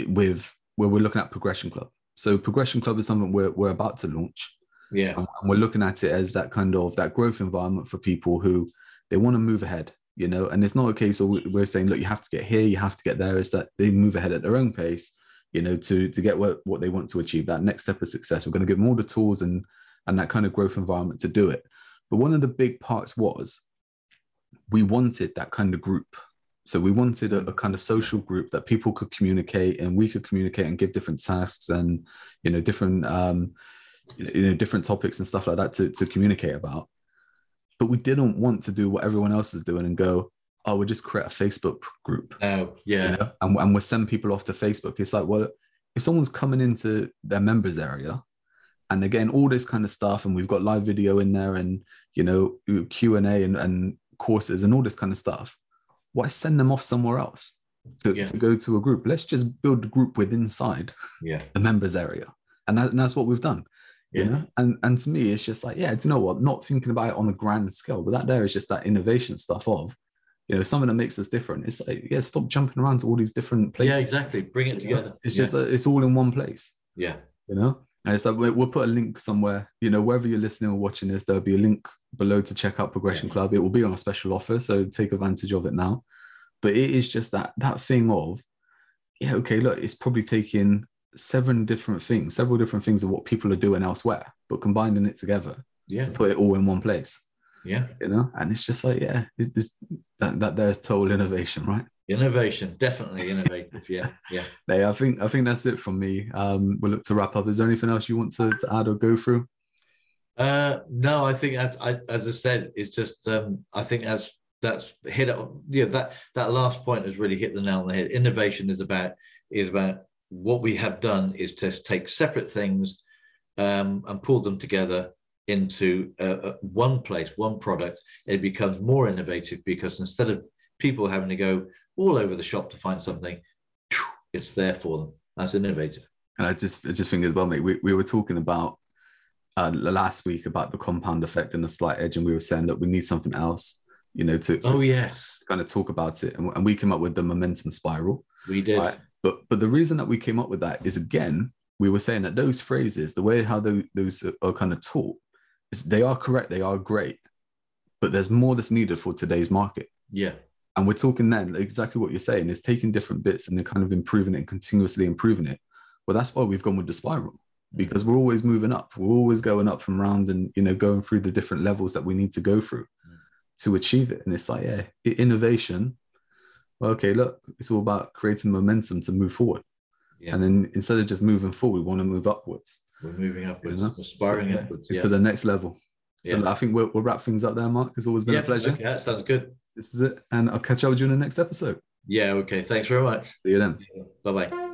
with where we're looking at progression club. So progression club is something we're, we're about to launch. Yeah. and we're looking at it as that kind of that growth environment for people who they want to move ahead you know? And it's not a case of we- we're saying look you have to get here you have to get there. It's that they move ahead at their own pace you know to to get what, what they want to achieve that next step of success. We're going to give them all the tools and and that kind of growth environment to do it. But one of the big parts was we wanted that kind of group so we wanted a, a kind of social group that people could communicate and we could communicate and give different tasks and you know different um you know different topics and stuff like that to, to communicate about but we didn't want to do what everyone else is doing and go oh we'll just create a facebook group you Yeah. know? and, and we'll send people off to facebook it's like well if someone's coming into their members area and they're getting all this kind of stuff and we've got live video in there and you know q&a and, and courses and all this kind of stuff why send them off somewhere else to, Yeah. to go to a group let's just build a group within inside Yeah. the members area and, that, and that's what we've done you Yeah. know and and to me it's just like yeah do you know what not thinking about it on a grand scale but that there is just that innovation stuff of you know something that makes us different it's like yeah stop jumping around to all these different places Yeah. Exactly. Bring it together. it's yeah. just that it's all in one place yeah. you know and it's like we'll, put a link somewhere you know wherever you're listening or watching this there'll be a link below to check out progression Yeah. club it will be on a special offer so take advantage of it now but it is just that that thing of yeah okay look it's probably taking seven different things several different things of what people are doing elsewhere but combining it together Yeah. to put it all in one place Yeah. you know and it's just like yeah it, that, that there's total innovation right Innovation. Definitely innovative. Yeah. Yeah. [laughs] Hey, I think I think that's it from me. Um, we'll look to wrap up. Is there anything else you want to, to add or go through? Uh, no, I think as I, as I said, it's just um, I think that's that's hit it. Yeah, that that last point has really hit the nail on the head. Innovation is about is about what we have done is to take separate things um, and pull them together into uh, one place, one product. It becomes more innovative because instead of people having to go all over the shop to find something, it's there for them. That's innovative. And I just I just think as well, mate. We, we were talking about uh, last week about the compound effect and the slight edge, and we were saying that we need something else, you know, to, to Oh yes, kind of talk about it. And, and we came up with the momentum spiral. we did. Right. But but the reason that we came up with that is again, we were saying that those phrases, the way how those, those are kind of taught, is they are correct, they are great, but there's more that's needed for today's market. Yeah. And we're talking then exactly what you're saying is taking different bits and then kind of improving it and continuously improving it. Well, that's why we've gone with the spiral because we're always moving up. We're always going up from round and you know going through the different levels that we need to go through to achieve it. And it's like, yeah, innovation. Well, okay, look, it's all about creating momentum to move forward. Yeah. And then instead of just moving forward, we want to move upwards. We're moving upwards, You know? we're spiraling So, yeah, upwards. to the next level. So Yeah. I think we'll, we'll wrap things up there, Mark. It's always been yeah, a pleasure. Okay, that sounds good. This is it. And I'll catch up with you in the next episode. Yeah. Okay. Thanks very much. See you then. Bye bye.